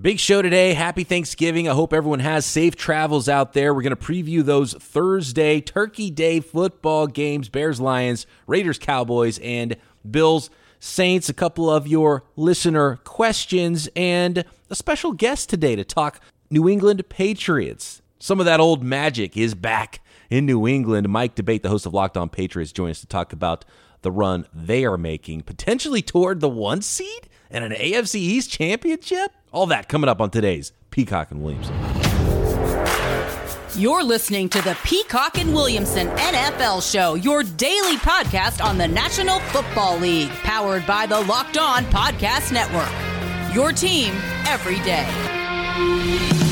Big show today. Happy Thanksgiving. I hope everyone has safe travels out there. We're going to preview those Thursday Turkey Day football games Bears, Lions, Raiders, Cowboys, and Bills, Saints. A couple of your listener questions and a special guest today to talk New England Patriots. Some of that old magic is back in New England. Mike D'Abate, the host of Locked On Patriots, joins us to talk about the run they are making, potentially toward the one seed and an AFC East championship. All that coming up on today's Peacock and Williamson. You're listening to the Peacock and Williamson NFL Show, your daily podcast on the National Football League, powered by the Locked On Podcast Network. Your team every day.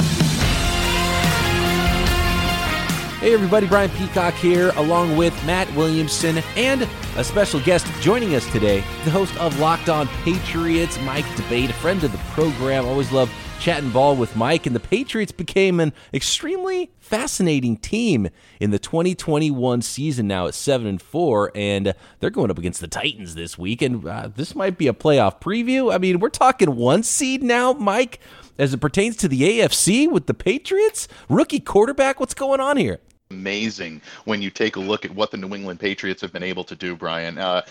Hey, everybody, Brian Peacock here, along with Matt Williamson and a special guest joining us today, the host of Locked On Patriots, Mike D'Abate, a friend of the program. Always love chatting ball with Mike. And the Patriots became an extremely fascinating team in the 2021 season. Now at seven and four, and they're going up against the Titans this week. And uh, this might be a playoff preview. I mean, we're talking one seed now, Mike, as it pertains to the AFC with the Patriots. Rookie quarterback, what's going on here? Amazing when you take a look at what the New England Patriots have been able to do, Brian. Uh,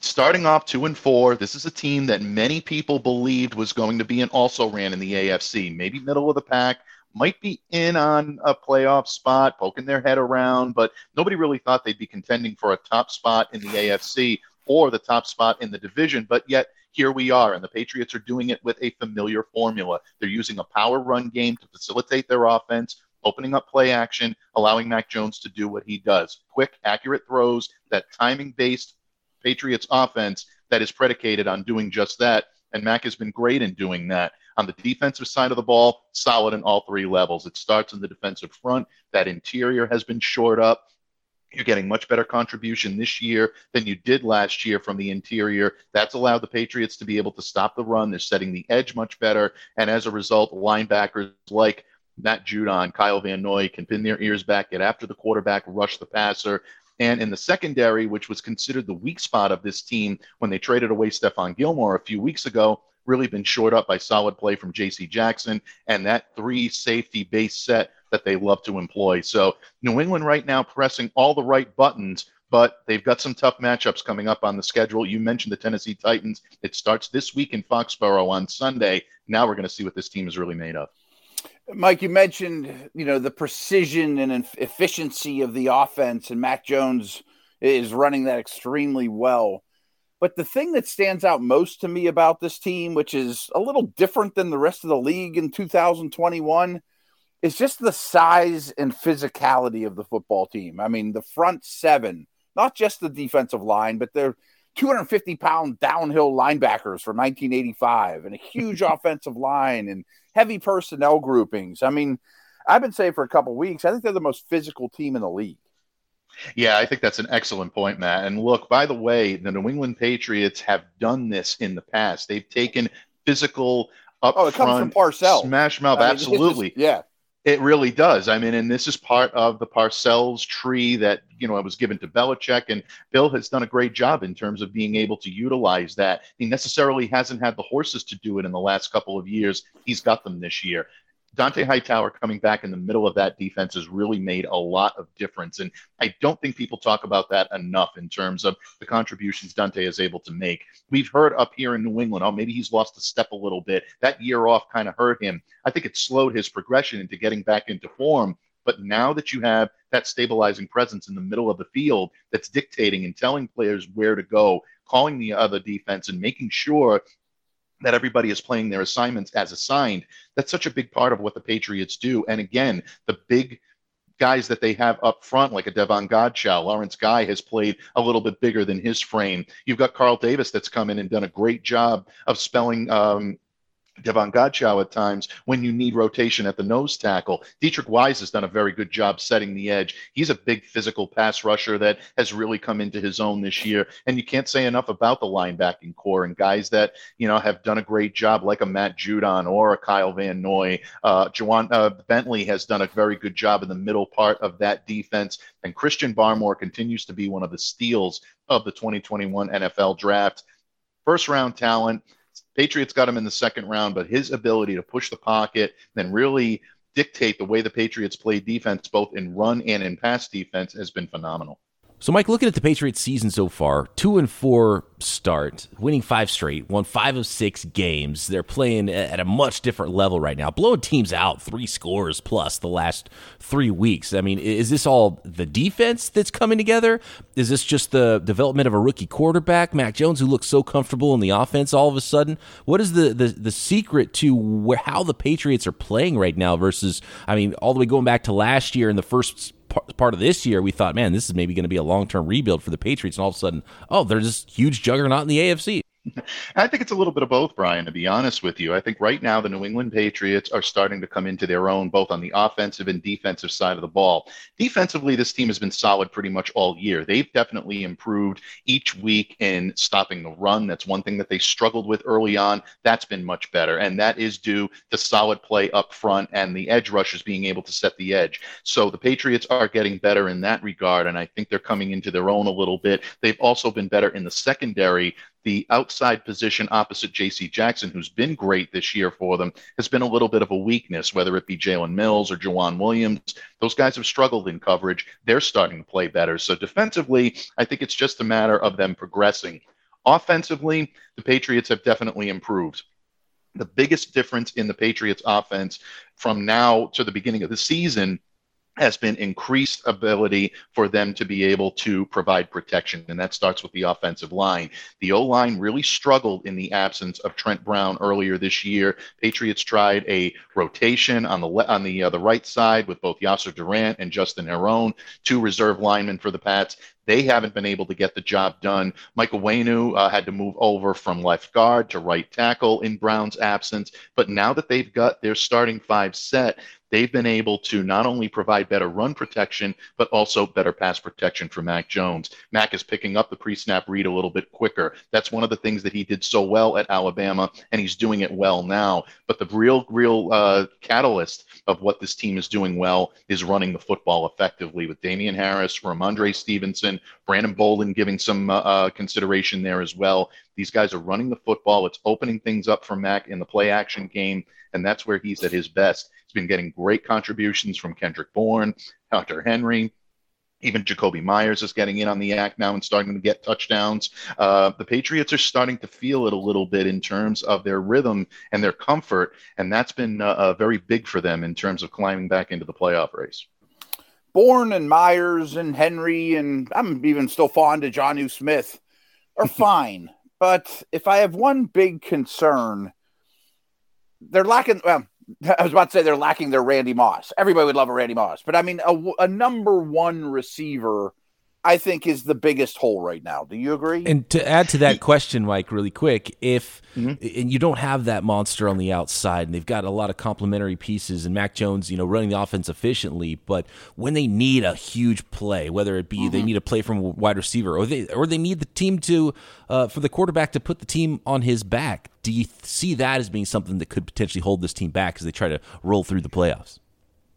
starting off two and four, this is a team that many people believed was going to be and also ran in the AFC, maybe middle of the pack. Might be in on a playoff spot, poking their head around, but nobody really thought they'd be contending for a top spot in the AFC or the top spot in the division. But yet, here we are, and the Patriots are doing it with a familiar formula. They're using a power run game to facilitate their offense opening up play action, allowing Mac Jones to do what he does. Quick, accurate throws, that timing based Patriots offense that is predicated on doing just that. And Mac has been great in doing that. On the defensive side of the ball, solid in all three levels. It starts in the defensive front. That interior has been shored up. You're getting much better contribution this year than you did last year from the interior. That's allowed the Patriots to be able to stop the run. They're setting the edge much better. And as a result, linebackers like Matt Judon, Kyle Van Noy can pin their ears back, get after the quarterback, rush the passer. And in the secondary, which was considered the weak spot of this team when they traded away Stephon Gilmore a few weeks ago, really been shored up by solid play from J.C. Jackson and that three safety base set that they love to employ. So New England right now pressing all the right buttons, but they've got some tough matchups coming up on the schedule. You mentioned the Tennessee Titans. It starts this week in Foxborough on Sunday. Now we're going to see what this team is really made of. Mike, you mentioned you know the precision and efficiency of the offense, and Mac Jones is running that extremely well. But the thing that stands out most to me about this team, which is a little different than the rest of the league in 2021, is just the size and physicality of the football team. I mean, the front seven, not just the defensive line, but they're 250 pound downhill linebackers from 1985 and a huge offensive line and heavy personnel groupings. I mean, I've been saying for a couple weeks, I think they're the most physical team in the league. Yeah, I think that's an excellent point, Matt. And look, by the way, the New England Patriots have done this in the past. They've taken physical up oh, it comes from Parcells. smash mouth. I mean, absolutely. Just, yeah. It really does. I mean, and this is part of the Parcells tree that, you know, I was given to Belichick, and Bill has done a great job in terms of being able to utilize that. He necessarily hasn't had the horses to do it in the last couple of years. He's got them this year. Dont'a Hightower coming back in the middle of that defense has really made a lot of difference. And I don't think people talk about that enough in terms of the contributions Dont'a is able to make. We've heard up here in New England, oh, maybe he's lost a step a little bit. That year off kind of hurt him. I think it slowed his progression into getting back into form. But now that you have that stabilizing presence in the middle of the field that's dictating and telling players where to go, calling the other defense and making sure that everybody is playing their assignments as assigned. That's such a big part of what the Patriots do. And again, the big guys that they have up front, like a Davon Godchaux, Lawrence Guy has played a little bit bigger than his frame. You've got Carl Davis that's come in and done a great job of spelling um, Davon Godchaux at times when you need rotation at the nose tackle. Deatrich Wise has done a very good job setting the edge. He's a big physical pass rusher that has really come into his own this year. And you can't say enough about the linebacking core and guys that, you know, have done a great job, like a Matt Judon or a Kyle Van Noy. Uh, Ja'Whaun uh, Bentley has done a very good job in the middle part of that defense. And Christian Barmore continues to be one of the steals of the 2021 NFL draft. First round talent Patriots got him in the second round, but his ability to push the pocket, then really dictate the way the Patriots play defense, both in run and in pass defense, has been phenomenal. So, Mike, looking at the Patriots season so far, two and four start, winning five straight, won five of six games. They're playing at a much different level right now, blowing teams out three scores plus the last three weeks. I mean, is this all the defense that's coming together? Is this just the development of a rookie quarterback, Mac Jones, who looks so comfortable in the offense all of a sudden? What is the the, the secret to how the Patriots are playing right now versus, I mean, all the way going back to last year in the first part of this year, we thought, man, this is maybe going to be a long term rebuild for the Patriots, and all of a sudden, oh, they're this huge juggernaut in the AFC. I think it's a little bit of both, Brian, to be honest with you. I think right now the New England Patriots are starting to come into their own, both on the offensive and defensive side of the ball. Defensively, this team has been solid pretty much all year. They've definitely improved each week in stopping the run. That's one thing that they struggled with early on. That's been much better. And that is due to solid play up front and the edge rushers being able to set the edge. So the Patriots are getting better in that regard. And I think they're coming into their own a little bit. They've also been better in the secondary the outside position opposite J.C. Jackson, who's been great this year for them, has been a little bit of a weakness, whether it be Jalen Mills or Joejuan Williams. Those guys have struggled in coverage. They're starting to play better. So defensively, I think it's just a matter of them progressing. Offensively, the Patriots have definitely improved. The biggest difference in the Patriots offense from now to the beginning of the season has been increased ability for them to be able to provide protection, and that starts with the offensive line. The O line really struggled in the absence of Trent Brown earlier this year. Patriots tried a rotation on the le- on the uh, the right side with both Yasir Durant and Justin Herron, two reserve linemen for the Pats. They haven't been able to get the job done. Michael Onwenu uh, had to move over from left guard to right tackle in Brown's absence. But now that they've got their starting five set, they've been able to not only provide better run protection, but also better pass protection for Mac Jones. Mac is picking up the pre snap read a little bit quicker. That's one of the things that he did so well at Alabama, and he's doing it well now. But the real, real uh, catalyst of what this team is doing well is running the football effectively with Damien Harris, Rhamondre Stevenson, Brandon Bolden giving some uh, uh, consideration there as well. These guys are running the football. It's opening things up for Mac in the play action game, and that's where he's at his best He's been getting great contributions from Kendrick Bourne, Hunter Henry. Even Jakobi Meyers is getting in on the act now and starting to get touchdowns. Uh, the Patriots are starting to feel it a little bit in terms of their rhythm and their comfort, and that's been uh, uh, very big for them in terms of climbing back into the playoff race. Bourne and Meyers and Henry, and I'm even still fond of Jonnu Smith, are fine. But if I have one big concern, they're lacking. Well, I was about to say they're lacking their Randy Moss. Everybody would love a Randy Moss, but I mean, a, a, number one receiver, I think, is the biggest hole right now. Do you agree? And to add to that question, Mike, really quick, if mm-hmm. and you don't have that monster on the outside, and they've got a lot of complementary pieces, and Mac Jones, you know, running the offense efficiently, but when they need a huge play, whether it be mm-hmm. they need a play from a wide receiver, or they or they need the team to uh, for the quarterback to put the team on his back, do you see that as being something that could potentially hold this team back as they try to roll through the playoffs?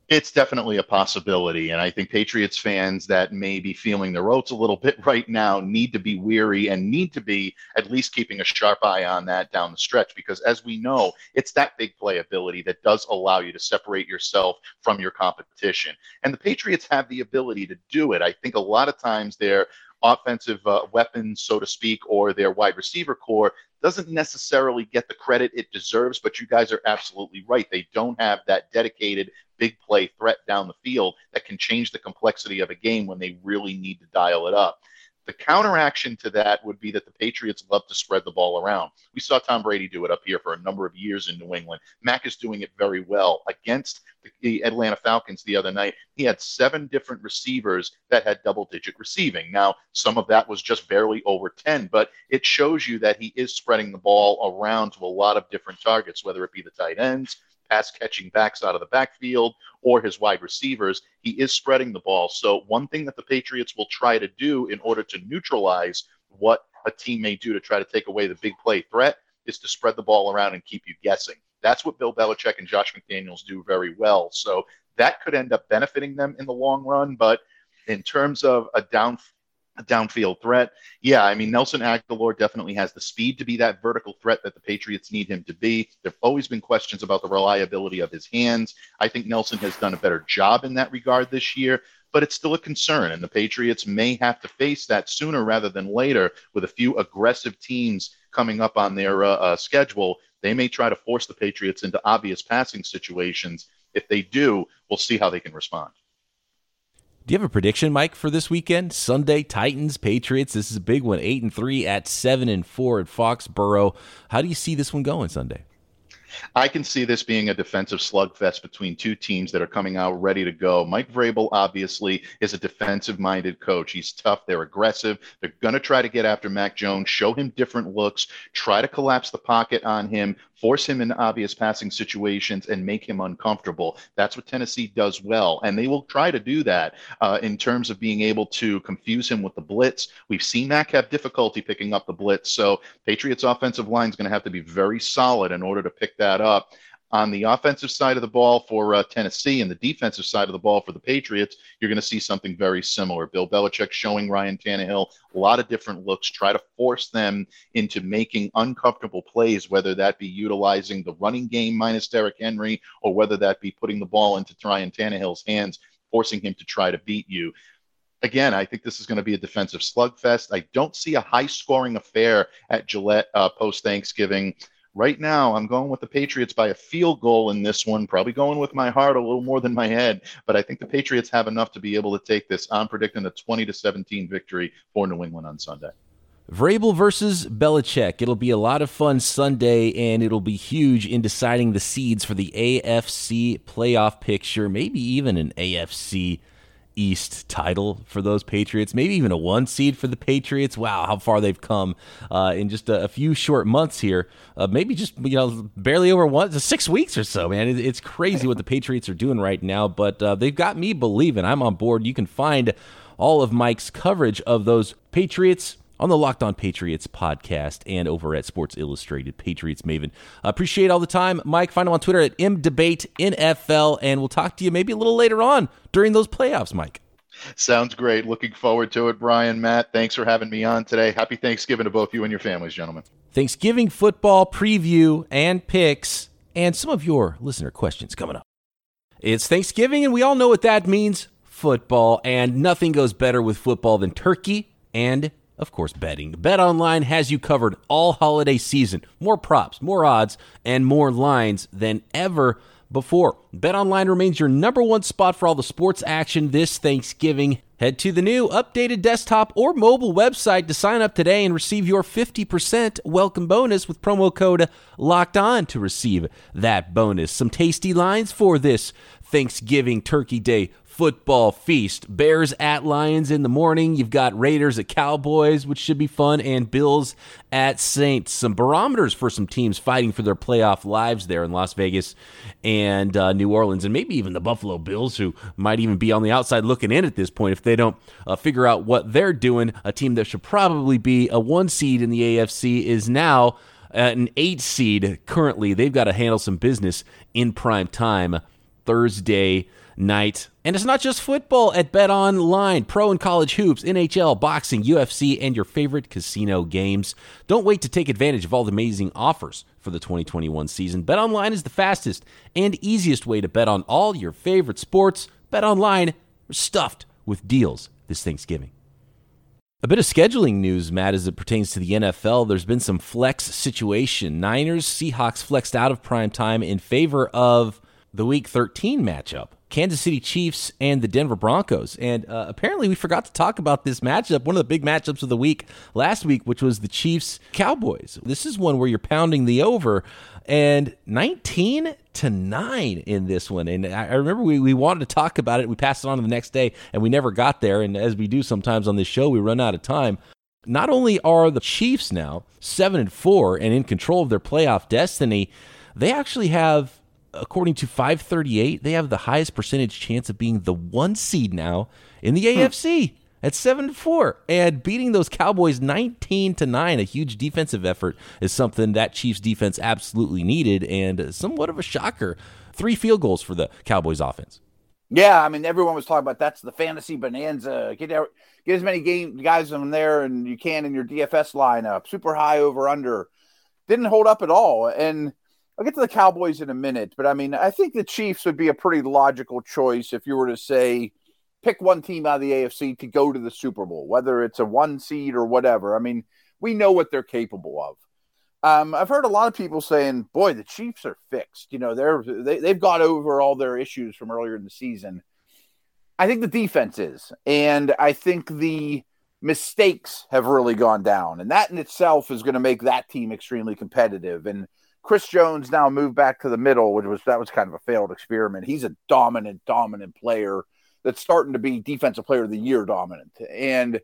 It's definitely a possibility. And I think Patriots fans that may be feeling the oats a little bit right now need to be weary and need to be at least keeping a sharp eye on that down the stretch. Because as we know, it's that big playability that does allow you to separate yourself from your competition. And the Patriots have the ability to do it. I think a lot of times they're offensive uh, weapons, so to speak, or their wide receiver core doesn't necessarily get the credit it deserves, but you guys are absolutely right. They don't have that dedicated big play threat down the field that can change the complexity of a game when they really need to dial it up. The counteraction to that would be that the Patriots love to spread the ball around. We saw Tom Brady do it up here for a number of years in New England. Mac is doing it very well. Against the Atlanta Falcons the other night, he had seven different receivers that had double digit receiving. Now, some of that was just barely over 10, but it shows you that he is spreading the ball around to a lot of different targets, whether it be the tight ends, pass catching backs out of the backfield or his wide receivers. He is spreading the ball. So, one thing that the Patriots will try to do in order to neutralize what a team may do to try to take away the big play threat is to spread the ball around and keep you guessing. That's what Bill Belichick and Josh McDaniels do very well. So, that could end up benefiting them in the long run. But in terms of a down downfield threat. Yeah, I mean, Nelson Agholor definitely has the speed to be that vertical threat that the Patriots need him to be. There have always been questions about the reliability of his hands. I think Nelson has done a better job in that regard this year, but it's still a concern. And the Patriots may have to face that sooner rather than later with a few aggressive teams coming up on their uh, uh, schedule. They may try to force the Patriots into obvious passing situations. If they do, we'll see how they can respond. Do you have a prediction, Mike, for this weekend? Sunday, Titans, Patriots. This is a big one. Eight and three at seven and four at Foxborough. How do you see this one going Sunday? I can see this being a defensive slugfest between two teams that are coming out ready to go. Mike Vrabel obviously is a defensive-minded coach. He's tough. They're aggressive. They're going to try to get after Mac Jones, show him different looks, try to collapse the pocket on him, force him in obvious passing situations, and make him uncomfortable. That's what Tennessee does well, and they will try to do that uh, in terms of being able to confuse him with the blitz. We've seen Mac have difficulty picking up the blitz, so Patriots' offensive line is going to have to be very solid in order to pick that up on the offensive side of the ball for uh, Tennessee and the defensive side of the ball for the Patriots, you're going to see something very similar. Bill Belichick showing Ryan Tannehill a lot of different looks, try to force them into making uncomfortable plays, whether that be utilizing the running game minus Derrick Henry or whether that be putting the ball into Ryan Tannehill's hands, forcing him to try to beat you again, I think this is going to be a defensive slugfest. I don't see a high scoring affair at Gillette uh, post Thanksgiving. Right now, I'm going with the Patriots by a field goal in this one, probably going with my heart a little more than my head, but I think the Patriots have enough to be able to take this. I'm predicting a 20 to 17 victory for New England on Sunday. Vrabel versus Belichick. It'll be a lot of fun Sunday, and it'll be huge in deciding the seeds for the AFC playoff picture, maybe even an AFC East title for those Patriots, maybe even a one seed for the Patriots. Wow, how far they've come uh, in just a, a, few short months here. Uh, maybe just you know barely over one six weeks or so, man. It, it's crazy what the Patriots are doing right now, but uh, they've got me believing. I'm on board. You can find all of Mike's coverage of those Patriots on the Locked On Patriots podcast and over at Sports Illustrated Patriots Maven. Appreciate all the time, Mike. Find him on Twitter at MDabateNFL, and we'll talk to you maybe a little later on during those playoffs, Mike. Sounds great. Looking forward to it, Brian, Matt. Thanks for having me on today. Happy Thanksgiving to both you and your families, gentlemen. Thanksgiving football preview and picks, and some of your listener questions coming up. It's Thanksgiving, and we all know what that means football, and nothing goes better with football than turkey and of course, betting. BetOnline has you covered all holiday season. More props, more odds, and more lines than ever before. BetOnline remains your number one spot for all the sports action this Thanksgiving. Head to the new updated desktop or mobile website to sign up today and receive your 50% welcome bonus with promo code LOCKED ON to receive that bonus. Some tasty lines for this Thanksgiving Turkey Day football feast. Bears at Lions in the morning. You've got Raiders at Cowboys, which should be fun, and Bills at Saints. Some barometers for some teams fighting for their playoff lives there in Las Vegas and uh, New Orleans, and maybe even the Buffalo Bills, who might even be on the outside looking in at this point if they don't uh, figure out what they're doing. A team that should probably be a one seed in the AFC is now an eight seed currently. They've got to handle some business in prime time Thursday night. And it's not just football at Bet Online, pro and college hoops, NHL, boxing, UFC, and your favorite casino games. Don't wait to take advantage of all the amazing offers for the 2021 season. Bet Online is the fastest and easiest way to bet on all your favorite sports. Bet Online, stuffed with deals this Thanksgiving. A bit of scheduling news, Matt, as it pertains to the NFL. There's been some flex situation. Niners, Seahawks flexed out of prime time in favor of the Week 13 matchup. Kansas City Chiefs and the Denver Broncos. And uh, apparently, we forgot to talk about this matchup, one of the big matchups of the week last week, which was the Chiefs Cowboys. This is one where you're pounding the over, and 19 to 9 in this one. And I remember we, we wanted to talk about it. We passed it on to the next day, and we never got there. And as we do sometimes on this show, we run out of time. Not only are the Chiefs now 7 and 4 and in control of their playoff destiny, they actually have according to 538, they have the highest percentage chance of being the one seed now in the hmm. AFC at 7 to 4 and beating those Cowboys 19 to 9 a huge defensive effort is something that Chiefs defense absolutely needed and somewhat of a shocker three field goals for the Cowboys offense Yeah, I mean, everyone was talking about that's the fantasy bonanza. Get get as many game guys in there and you can in your DFS lineup. Super high over under. Didn't hold up at all. And I'll get to the Cowboys in a minute, but I mean, I think the Chiefs would be a pretty logical choice if you were to say pick one team out of the AFC to go to the Super Bowl, whether it's a one seed or whatever. I mean, we know what they're capable of. Um, I've heard a lot of people saying, "Boy, the Chiefs are fixed." You know, they're they, they've got over all their issues from earlier in the season. I think the defense is, and I think the mistakes have really gone down, and that in itself is going to make that team extremely competitive. And Chris Jones now moved back to the middle, which was that was kind of a failed experiment. He's a dominant, dominant player that's starting to be defensive player of the year dominant. And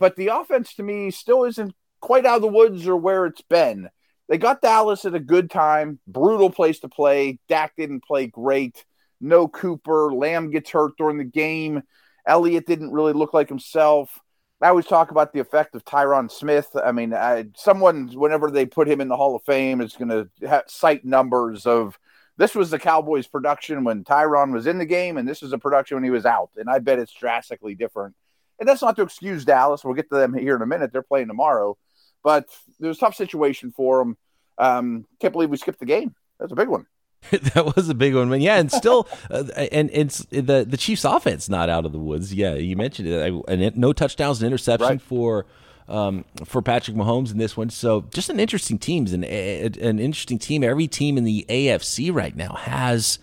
but the offense to me still isn't quite out of the woods or where it's been. They got Dallas at a good time, brutal place to play. Dak didn't play great. No Cooper. Lamb gets hurt during the game. Elliott didn't really look like himself. I always talk about the effect of Tyron Smith. I mean, I, someone, whenever they put him in the Hall of Fame, is going to ha- cite numbers of this was the Cowboys' production when Tyron was in the game, and this is a production when he was out. And I bet it's drastically different. And that's not to excuse Dallas. We'll get to them here in a minute. They're playing tomorrow but it was a tough situation for them. Um, can't believe we skipped the game. That's a big one. that was a big one, man. yeah, and still, uh, and it's the the Chiefs' offense not out of the woods. Yeah, you mentioned it, and no touchdowns, and interception right. for um, for Patrick Mahomes in this one. So just an interesting teams and an interesting team. Every team in the AFC right now has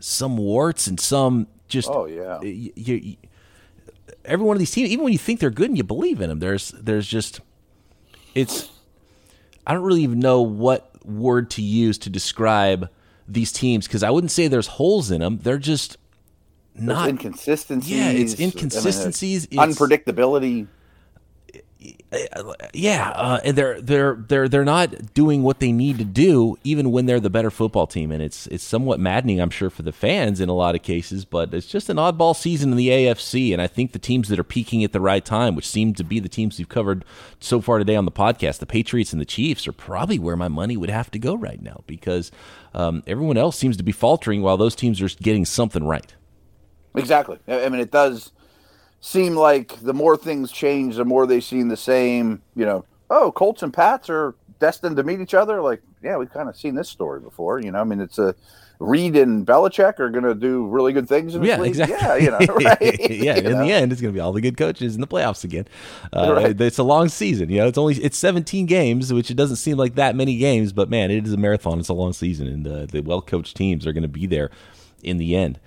some warts and some just. Oh yeah. You, you, every one of these teams, even when you think they're good and you believe in them, there's there's just it's I don't really even know what word to use to describe these teams because I wouldn't say there's holes in them. They're just not there's inconsistencies. Yeah, it's inconsistencies, I mean, it's, unpredictability yeah, uh, they're they're they're they're not doing what they need to do, even when they're the better football team, and it's it's somewhat maddening, I'm sure, for the fans in a lot of cases. But it's just an oddball season in the AFC, and I think the teams that are peaking at the right time, which seem to be the teams we've covered so far today on the podcast, the Patriots and the Chiefs, are probably where my money would have to go right now because um, everyone else seems to be faltering while those teams are getting something right. Exactly. I mean, it does seem like the more things change, the more they seem the same. You know, oh, Colts and Pats are destined to meet each other. Like, yeah, we've kind of seen this story before. You know, I mean, it's a Reid and Belichick are going to do really good things. In yeah, league. exactly. Yeah, you know, right? yeah. in know? the end, it's going to be all the good coaches in the playoffs again. Uh, right. It's a long season. You know, it's only it's 17 games, which it doesn't seem like that many games, but man, it is a marathon. It's a long season, and uh, the well coached teams are going to be there in the end.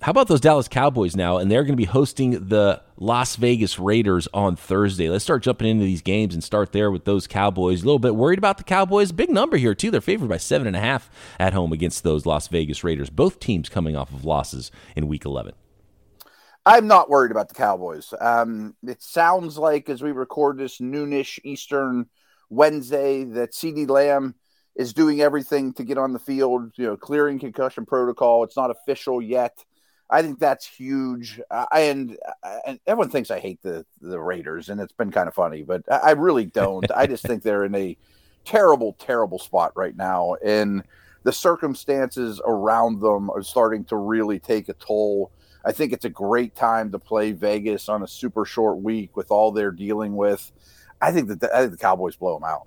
How about those Dallas Cowboys now? And they're going to be hosting the Las Vegas Raiders on Thursday. Let's start jumping into these games and start there with those Cowboys. A little bit worried about the Cowboys. Big number here, too. They're favored by seven and a half at home against those Las Vegas Raiders. Both teams coming off of losses in week 11. I'm not worried about the Cowboys. Um, it sounds like as we record this noonish Eastern Wednesday that CeeDee Lamb is doing everything to get on the field, you know, clearing concussion protocol. It's not official yet. I think that's huge. And, and everyone thinks I hate the the Raiders, and it's been kind of funny, but I, I really don't. I just think they're in a terrible, terrible spot right now, and the circumstances around them are starting to really take a toll. I think it's a great time to play Vegas on a super short week with all they're dealing with. I think that the, I think the Cowboys blow them out.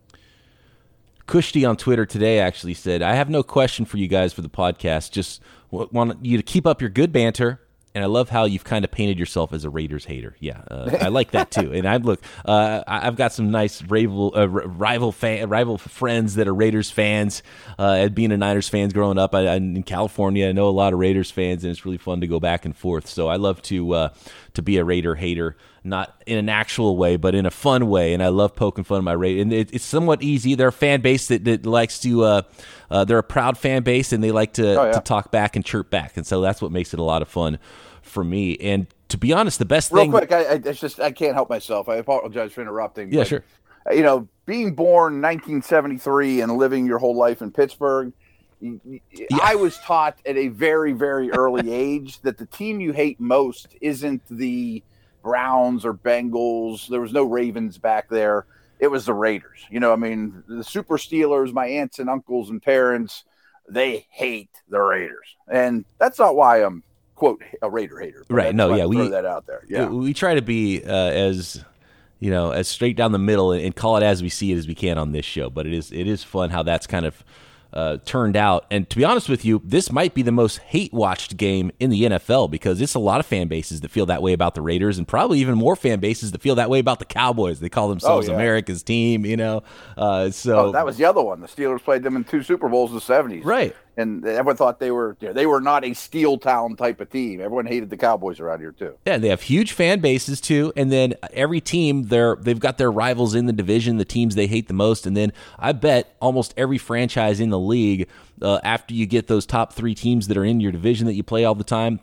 Kushti on Twitter today actually said, "I have no question for you guys for the podcast. Just want you to keep up your good banter and I love how you've kind of painted yourself as a Raiders hater. Yeah, uh, I like that too. And I look, uh, I've got some nice rival uh, rival fan, rival friends that are Raiders fans. Uh, being a Niners fans growing up I, in California, I know a lot of Raiders fans, and it's really fun to go back and forth. So I love to uh, to be a Raider hater, not in an actual way, but in a fun way. And I love poking fun at my Raider. And it, it's somewhat easy. They're a fan base that, that likes to. Uh, uh, they're a proud fan base, and they like to oh, yeah. to talk back and chirp back, and so that's what makes it a lot of fun for me. And to be honest, the best Real thing. Real quick, I, I just I can't help myself. I apologize for interrupting. Yeah, but, sure. You know, being born 1973 and living your whole life in Pittsburgh, yeah. I was taught at a very, very early age that the team you hate most isn't the Browns or Bengals. There was no Ravens back there. It was the Raiders. You know, I mean, the Super Steelers, my aunts and uncles and parents, they hate the Raiders. And that's not why I'm quote a Raider hater. Right? No, yeah, we throw that out there. Yeah, we, we try to be uh, as you know as straight down the middle and, and, call it as we see it as we can on this show. But it is it is fun how that's kind of uh, turned out. And to be honest with you, this might be the most hate watched game in the NFL because it's a lot of fan bases that feel that way about the Raiders, and probably even more fan bases that feel that way about the Cowboys. They call themselves oh, yeah. America's team, you know. Uh, so oh, that was the other one. The Steelers played them in two Super Bowls in the seventies, right? And everyone thought they were they were not a steel town type of team. Everyone hated the Cowboys around here too. Yeah, they have huge fan bases too, and then every team they're they've got their rivals in the division, the teams they hate the most, and then I bet almost every franchise in the league. Uh, after you get those top three teams that are in your division that you play all the time,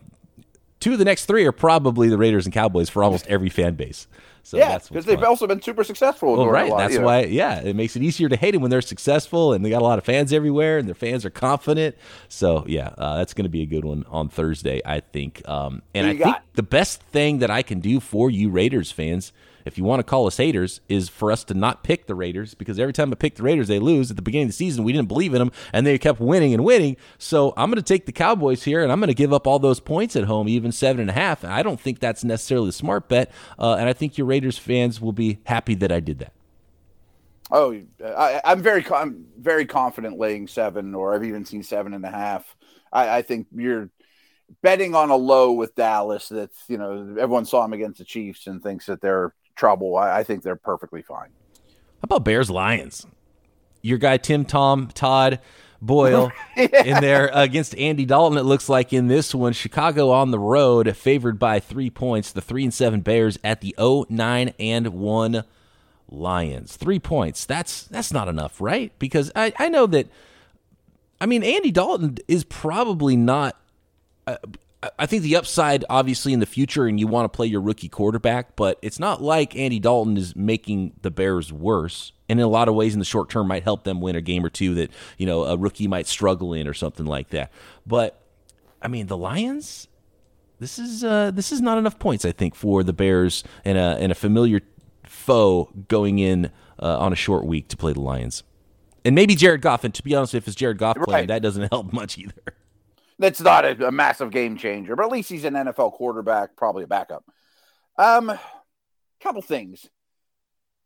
two of the next three are probably the Raiders and Cowboys for almost every fan base. So yeah, because they've also been super successful. Well, right. Lot, that's you know. why. Yeah, it makes it easier to hate them when they're successful and they got a lot of fans everywhere and their fans are confident. So yeah, uh, that's going to be a good one on Thursday, I think. Um, and I got? think the best thing that I can do for you Raiders fans if you want to call us haters, is for us to not pick the Raiders because every time I pick the Raiders, they lose. At the beginning of the season, we didn't believe in them, and they kept winning and winning. So I'm going to take the Cowboys here, and I'm going to give up all those points at home, even seven and a half. I don't think that's necessarily a smart bet, uh, and I think your Raiders fans will be happy that I did that. Oh, I, am very, I'm very confident laying seven, or I've even seen seven and a half. I, I think you're betting on a low with Dallas. That's you know everyone saw him against the Chiefs and thinks that they're trouble. I, I think they're perfectly fine. How about Bears Lions? Your guy Tim Tom Todd Boyle yeah. in there against Andy Dalton. It looks like in this one, Chicago on the road, favored by three points. The three and seven Bears at the 0, 9 and one Lions. Three points. That's that's not enough, right? Because I I know that. I mean, Andy Dalton is probably not. Uh, I think the upside, obviously, in the future, and you want to play your rookie quarterback, but it's not like Andy Dalton is making the Bears worse. And in a lot of ways, in the short term, might help them win a game or two that you know a rookie might struggle in or something like that. But I mean, the Lions. This is uh, this is not enough points, I think, for the Bears and a and a familiar foe going in uh, on a short week to play the Lions. And maybe Jared Goff. And to be honest, if it's Jared Goff playing, that doesn't help much either that's not a, a, massive game changer, but at least he's an NFL quarterback, probably a backup. Um, couple things.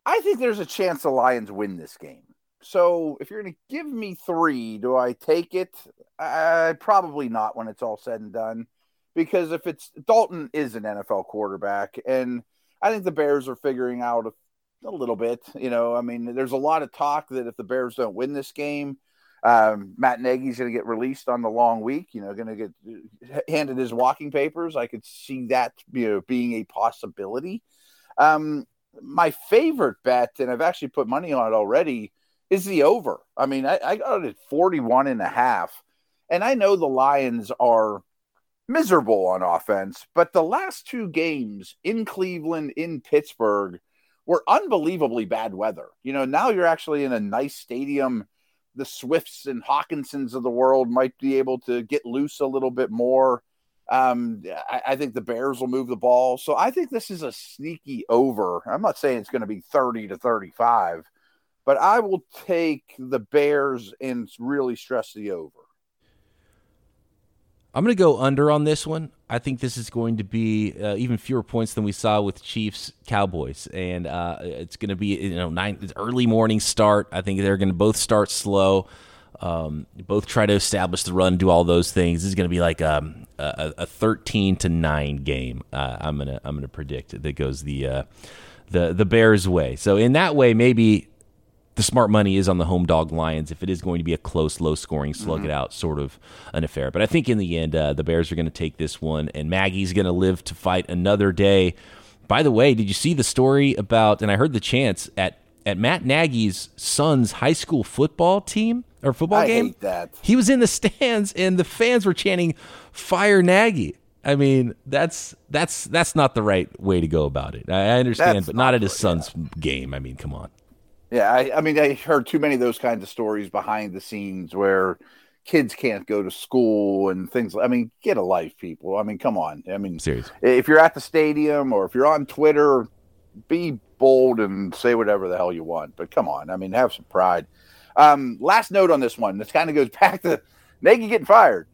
I think there's a chance the Lions win this game. So if you're going to give me three, do I take it? Uh, probably not when it's all said and done, because if it's Dalton is an NFL quarterback, and I think the Bears are figuring out a, a little bit. You know, I mean, there's a lot of talk that if the Bears don't win this game, um, Matt Nagy's going to get released on the long week. You know, going to get handed his walking papers. I could see that you know being a possibility. Um, my favorite bet, and I've actually put money on it already, is the over. I mean, I, I got it at 41 and a half. And I know the Lions are miserable on offense, but the last two games in Cleveland, in Pittsburgh, were unbelievably bad weather. You know, now you're actually in a nice stadium the Swifts and Hockensons of the world might be able to get loose a little bit more. Um, I, I, think the Bears will move the ball. So I think this is a sneaky over. I'm not saying it's going to be 30 to 35, but I will take the Bears and really stress the over. I'm going to go under on this one. I think this is going to be uh, even fewer points than we saw with Chiefs Cowboys, and uh, it's going to be you know nine early morning start. I think they're going to both start slow, um, both try to establish the run, do all those things. This is going to be like um, a, a, 13 to nine game. Uh, I'm gonna I'm gonna predict that goes the uh, the the Bears way. So in that way, maybe the smart money is on the home dog Lions if it is going to be a close, low scoring, slug mm-hmm. it out sort of an affair. But I think in the end, uh, the Bears are going to take this one, and Nagy's going to live to fight another day. By the way, did you see the story about? And I heard the chance at at Matt Nagy's son's high school football team or football I game. that he was in the stands, and the fans were chanting "Fire Nagy." I mean, that's that's that's not the right way to go about it. I, understand, that's but not, not at his son's yeah. game. I mean, come on. Yeah, I, I, mean, I heard too many of those kinds of stories behind the scenes where kids can't go to school and things. I mean, get a life, people. I mean, come on. I mean, Seriously. if you're at the stadium or if you're on Twitter, be bold and say whatever the hell you want. But come on, I mean, have some pride. Um, last note on this one. This kind of goes back to Nagy getting fired.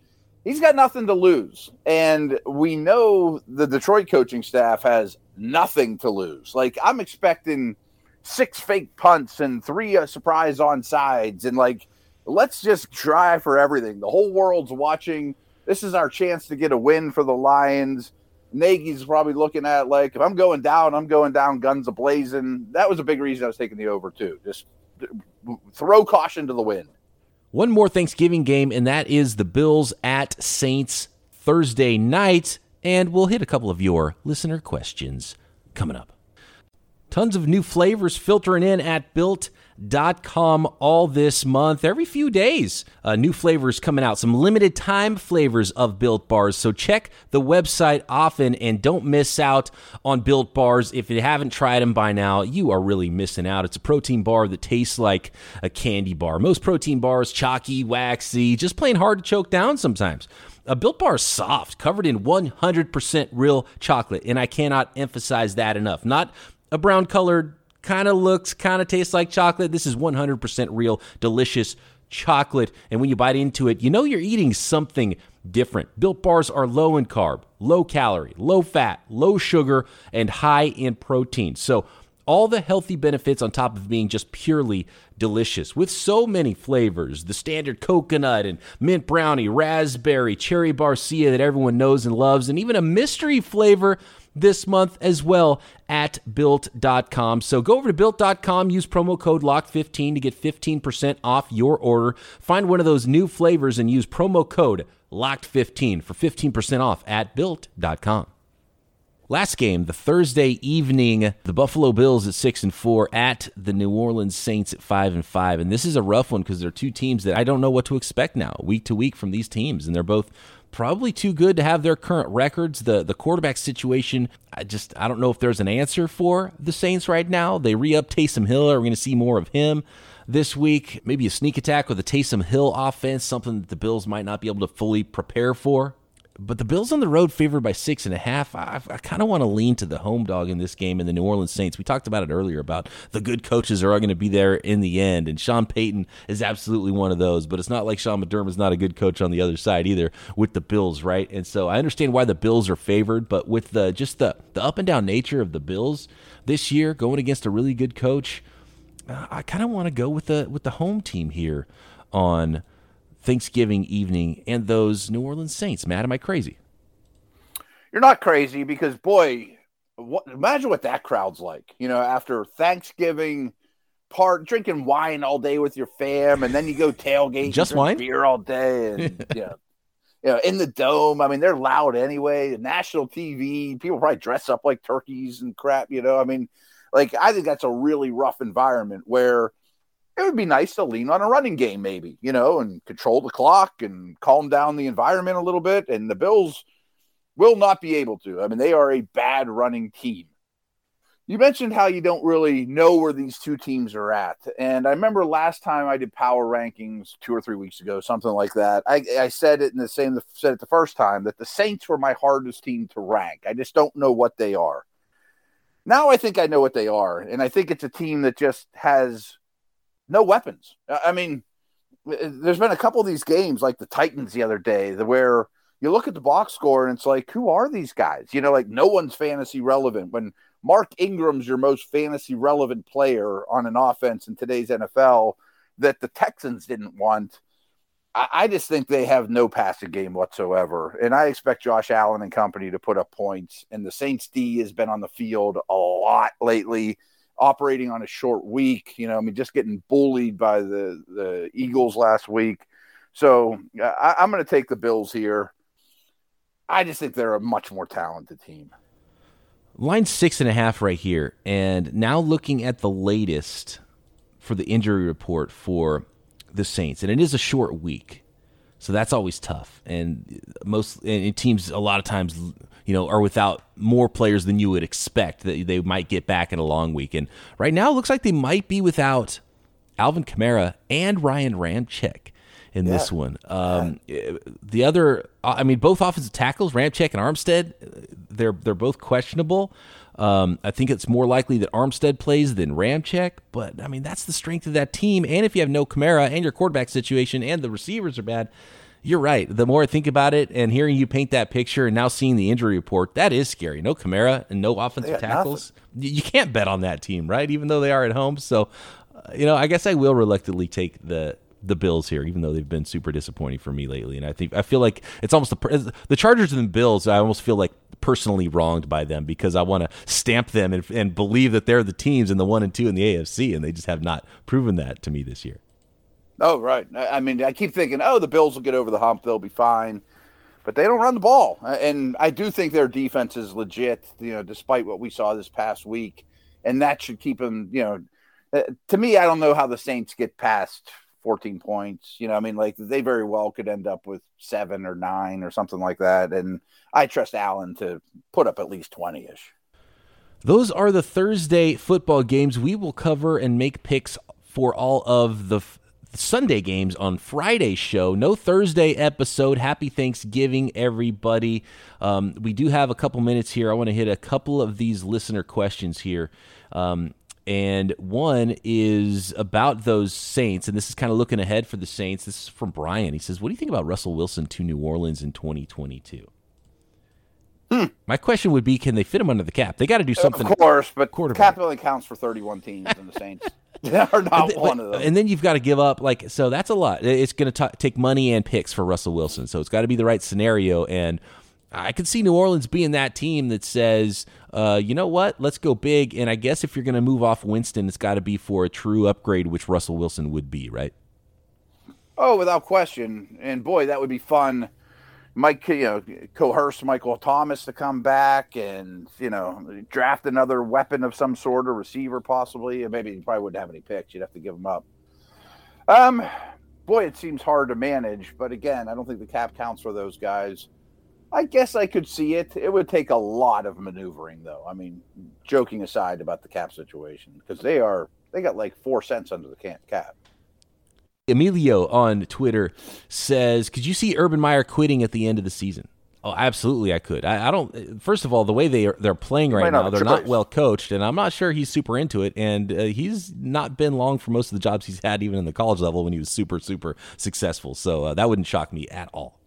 he's got nothing to lose. And we know the Detroit coaching staff has nothing to lose. Like, I'm expecting six fake punts and three uh, surprise on sides. And, like, let's just try for everything. The whole world's watching. This is our chance to get a win for the Lions. Nagy's probably looking at like if I'm going down, I'm going down guns a blazing. That was a big reason I was taking the over too. Just throw caution to the wind. One more Thanksgiving game, and that is the Bills at Saints Thursday night. And we'll hit a couple of your listener questions coming up. Tons of new flavors filtering in at built.com all this month. Every few days, uh, new flavors coming out. Some limited time flavors of Built Bars. So check the website often and don't miss out on Built Bars. If you haven't tried them by now, you are really missing out. It's a protein bar that tastes like a candy bar. Most protein bars, chalky, waxy, just plain hard to choke down sometimes. A Built Bar is soft, covered in 100% real chocolate, and I cannot emphasize that enough. Not a brown colored, kind of looks, kind of tastes like chocolate. This is 100% real, delicious chocolate. And when you bite into it, you know you're eating something different. Built bars are low in carb, low calorie, low fat, low sugar, and high in protein. So, all the healthy benefits on top of being just purely delicious with so many flavors the standard coconut and mint brownie, raspberry, cherry barcia that everyone knows and loves, and even a mystery flavor this month as well at built.com. So go over to built.com, use promo code LOCK15 to get 15% off your order. Find one of those new flavors and use promo code LOCKed15 for 15% off at built.com. Last game, the Thursday evening, the Buffalo Bills at six and four at the New Orleans Saints at five and five, and this is a rough one because they're two teams that I don't know what to expect now, week to week from these teams, and they're both probably too good to have their current records. The the quarterback situation, I just I don't know if there's an answer for the Saints right now. They re-up Taysom Hill. Are we going to see more of him this week? Maybe a sneak attack with a Taysom Hill offense, something that the Bills might not be able to fully prepare for. But the Bills on the road favored by six and a half. I, I kind of want to lean to the home dog in this game in the New Orleans Saints. We talked about it earlier about the good coaches are going to be there in the end, and Sean Payton is absolutely one of those. But it's not like Sean McDermott is not a good coach on the other side either with the Bills, right? And so I understand why the Bills are favored, but with the just the the up and down nature of the Bills this year, going against a really good coach, uh, I kind of want to go with the with the home team here on Thanksgiving evening and those New Orleans Saints. Matt, am I crazy? You're not crazy because, boy, what, imagine what that crowd's like. You know, after Thanksgiving, part drinking wine all day with your fam, and then you go tailgate, just wine, beer all day, and yeah. You know, in the dome. I mean, they're loud anyway. National TV, people probably dress up like turkeys and crap. You know, I mean, like I think that's a really rough environment where it would be nice to lean on a running game, maybe, you know, and control the clock and calm down the environment a little bit. And the Bills will not be able to. I mean, they are a bad running team. You mentioned how you don't really know where these two teams are at. And I remember last time I did power rankings two or three weeks ago, something like that. I, I said it in the same, said it the first time that the Saints were my hardest team to rank. I just don't know what they are. Now I think I know what they are. And I think it's a team that just has no weapons. I mean, there's been a couple of these games like the Titans the other day where you look at the box score and it's like, who are these guys? You know, like no one's fantasy relevant. When Mark Ingram's your most fantasy relevant player on an offense in today's NFL that the Texans didn't want. I, just think they have no passing game whatsoever. And I expect Josh Allen and company to put up points. And the Saints D has been on the field a lot lately operating on a short week. You know, I mean, just getting bullied by the the Eagles last week. So I, I'm going to take the Bills here. I just think they're a much more talented team. Line six and a half right here, and now looking at the latest for the injury report for the Saints, and it is a short week, so that's always tough. And most and teams a lot of times you know, are without more players than you would expect that they might get back in a long week. And right now, it looks like they might be without Alvin Kamara and Ryan Ramczyk in yeah. this one. Um, the other, I mean, both offensive tackles, Ramczyk and Armstead, they're they're both questionable. Um, I think it's more likely that Armstead plays than Ramczyk, but I mean that's the strength of that team. And if you have no Kamara and your quarterback situation and the receivers are bad, you're right. The more I think about it and hearing you paint that picture and now seeing the injury report, that is scary. No Kamara and no offensive tackles. Nothing. You can't bet on that team, right? Even though they are at home. So, uh, you know, I guess I will reluctantly take the the Bills here, even though they've been super disappointing for me lately. And I think I feel like it's almost the the Chargers and the Bills. I almost feel like personally wronged by them because I want to stamp them and, and believe that they're the teams in the one and two in the AFC, and they just have not proven that to me this year. Oh, right. I mean, I keep thinking, oh, the Bills will get over the hump. They'll be fine. But they don't run the ball. And I do think their defense is legit, you know, despite what we saw this past week. And that should keep them, you know, uh, to me, I don't know how the Saints get past 14 points. You know, I mean, like they very well could end up with seven or nine or something like that. And I trust Allen to put up at least 20 ish. Those are the Thursday football games. We will cover and make picks for all of the Sunday games on Friday's show. No Thursday episode. Happy Thanksgiving, everybody. Um, we do have a couple minutes here. I want to hit a couple of these listener questions here. Um, and one is about those Saints, and this is kind of looking ahead for the Saints. This is from Brian. He says, "What do you think about Russell Wilson to New Orleans in 2022?" Hmm. My question would be, can they fit him under the cap? They got to do something. Of course, but cap only counts for 31 teams in the Saints. are not then, one of them. And then you've got to give up like so. That's a lot. It's going to take money and picks for Russell Wilson. So it's got to be the right scenario. And I could see New Orleans being that team that says, uh, you know what, let's go big. And I guess if you're going to move off Winston, it's got to be for a true upgrade, which Russell Wilson would be, right? Oh, without question. And boy, that would be fun Mike, you know, coerce Michael Thomas to come back and, you know, draft another weapon of some sort, a receiver possibly. And Maybe you probably wouldn't have any picks. You'd have to give them up. Um, boy, it seems hard to manage. But again, I don't think the cap counts for those guys. I guess I could see it. It would take a lot of maneuvering, though. I mean, joking aside about the cap situation, because they are, they got like four cents under the cap. Emilio on Twitter says, "Could you see Urban Meyer quitting at the end of the season?" Oh, absolutely, I could. I, I don't. First of all, the way they are, they're playing right now, they're not well coached, and I'm not sure he's super into it. And uh, he's not been long for most of the jobs he's had, even in the college level when he was super super successful. So uh, that wouldn't shock me at all.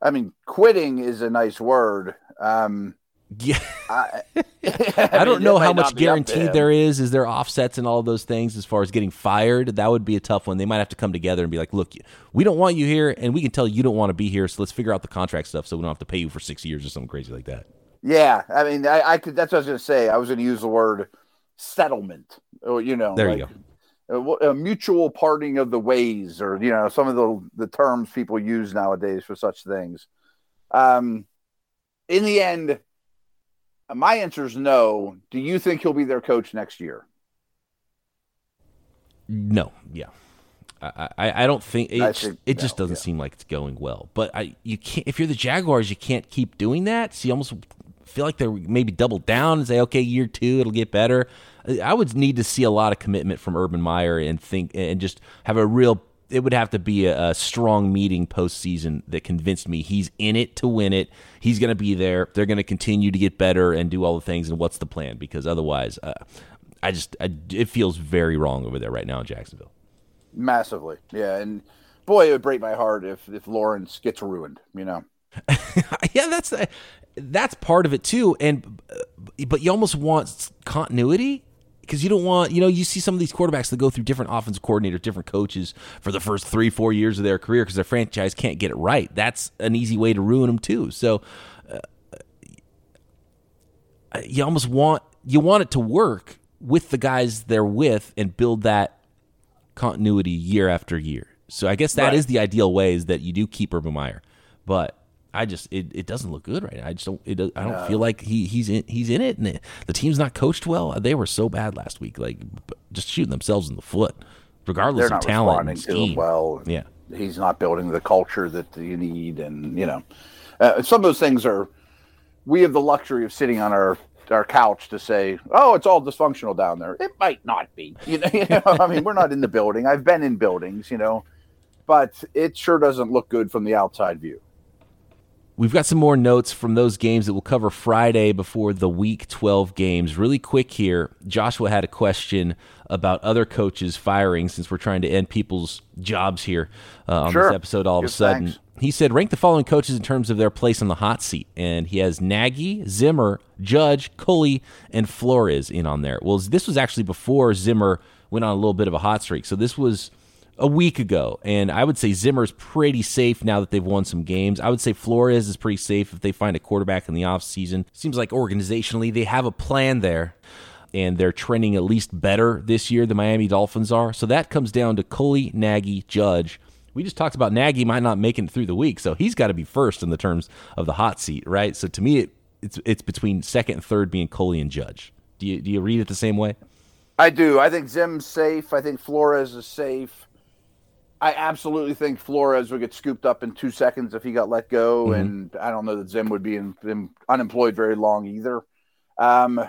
I mean, quitting is a nice word. Um, yeah. I, I, I don't know how much guaranteed there is. Is there offsets and all those things as far as getting fired? That would be a tough one. They might have to come together and be like, look, we don't want you here, and we can tell you don't want to be here, so let's figure out the contract stuff so we don't have to pay you for six years or something crazy like that. Yeah. I mean, I, I could, that's what I was going to say. I was going to use the word settlement, or, you know, there like, you go. A, a mutual parting of the ways, or, you know, some of the, the terms people use nowadays for such things. Um, in the end, my answer is no. Do you think he'll be their coach next year? No. Yeah. I, I, I don't think it, think, it just no, doesn't yeah. seem like it's going well. But I you can't if you're the Jaguars, you can't keep doing that. So you almost feel like they're maybe double down and say, okay, year two it'll get better. I would need to see a lot of commitment from Urban Meyer and think and just have a real it would have to be a, a strong meeting postseason that convinced me he's in it to win it. He's going to be there. They're going to continue to get better and do all the things. And what's the plan? Because otherwise, uh, I just I, it feels very wrong over there right now in Jacksonville. Massively, yeah. And boy, it would break my heart if if Lawrence gets ruined. You know. yeah, that's that's part of it too. And but you almost want continuity because you don't want, you know, you see some of these quarterbacks that go through different offensive coordinators, different coaches for the first three, four years of their career because their franchise can't get it right. That's an easy way to ruin them too. So uh, you almost want you want it to work with the guys they're with and build that continuity year after year. So I guess that right. is the ideal way is that you do keep Urban Meyer, but I just it, it doesn't look good right now. I just don't it, I don't no. feel like he he's in he's in it and it, the team's not coached well. They were so bad last week, like just shooting themselves in the foot, regardless They're of talent and scheme. well, yeah, he's not building the culture that you need, and you know, uh, some of those things are. We have the luxury of sitting on our our couch to say, "Oh, it's all dysfunctional down there." It might not be. You know, you know I mean, we're not in the building. I've been in buildings, you know, but it sure doesn't look good from the outside view. We've got some more notes from those games that we'll cover Friday before the week 12 games. Really quick here, Joshua had a question about other coaches firing since we're trying to end people's jobs here uh, on sure. this episode all of a sudden. Thanks. he said rank the following coaches in terms of their place on the hot seat, and he has Nagy, Zimmer, Judge, Culley, and Flores in on there. Well, this was actually before Zimmer went on a little bit of a hot streak, so this was a week ago, and I would say Zimmer's pretty safe now that they've won some games. I would say Flores is pretty safe if they find a quarterback in the offseason. Seems like organizationally they have a plan there and they're trending at least better this year than Miami Dolphins are. So that comes down to Culley, Nagy, Judge. We just talked about Nagy might not make it through the week, so he's got to be first in the terms of the hot seat, right? So to me, it, it's it's between second and third being Culley and Judge. Do you do you read it the same way? I do. I think Zim's safe. I think Flores is safe. I absolutely think Flores would get scooped up in two seconds if he got let go, mm-hmm. and I don't know that Zim would be in, in unemployed very long either. Um,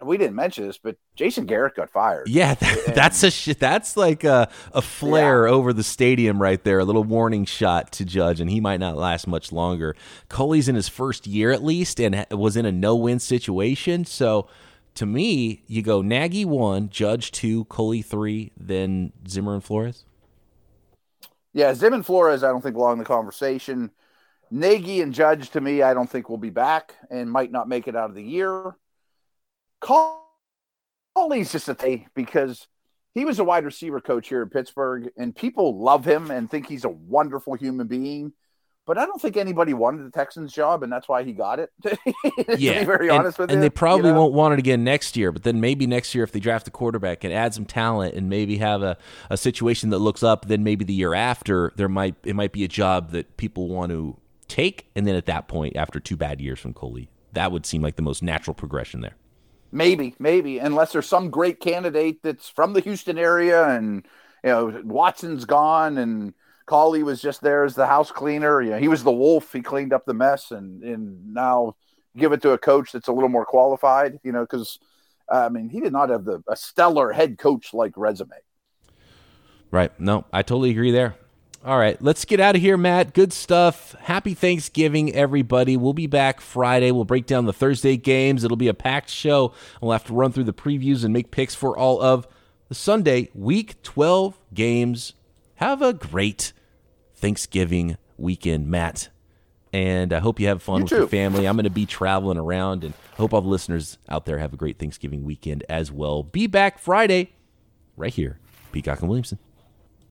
we didn't mention this, but Jason Garrett got fired. Yeah, that, that's a sh- that's like a, a flare yeah. over the stadium right there, a little warning shot to Judge, and he might not last much longer. Culley's in his first year at least, and was in a no-win situation. So, to me, you go Nagy one, Judge two, Culley three, then Zimmer and Flores. Yeah, Zim and Flores, I don't think belong in the conversation. Nagy and Judge, to me, I don't think will be back and might not make it out of the year. Culley's just a thing because he was a wide receiver coach here in Pittsburgh, and people love him and think he's a wonderful human being. But I don't think anybody wanted the Texans job, and that's why he got it. yeah, very and, honest with and you. And they probably you know? won't want it again next year. But then maybe next year, if they draft a quarterback and add some talent, and maybe have a, a situation that looks up, then maybe the year after there might it might be a job that people want to take. And then at that point, after two bad years from Culley, that would seem like the most natural progression there. Maybe, maybe, unless there's some great candidate that's from the Houston area and you know Watson's gone and Culley was just there as the house cleaner. You know, he was the wolf. He cleaned up the mess, and and now give it to a coach that's a little more qualified. You know, because I mean, he did not have the a stellar head coach like resume. Right. No, I totally agree there. All right, let's get out of here, Matt. Good stuff. Happy Thanksgiving, everybody. We'll be back Friday. We'll break down the Thursday games. It'll be a packed show. We'll have to run through the previews and make picks for all of the Sunday, week 12 games. Have a great Thanksgiving weekend, Matt. And I hope you have fun you with too. your family. I'm going to be traveling around and hope all the listeners out there have a great Thanksgiving weekend as well. Be back Friday right here, Peacock and Williamson.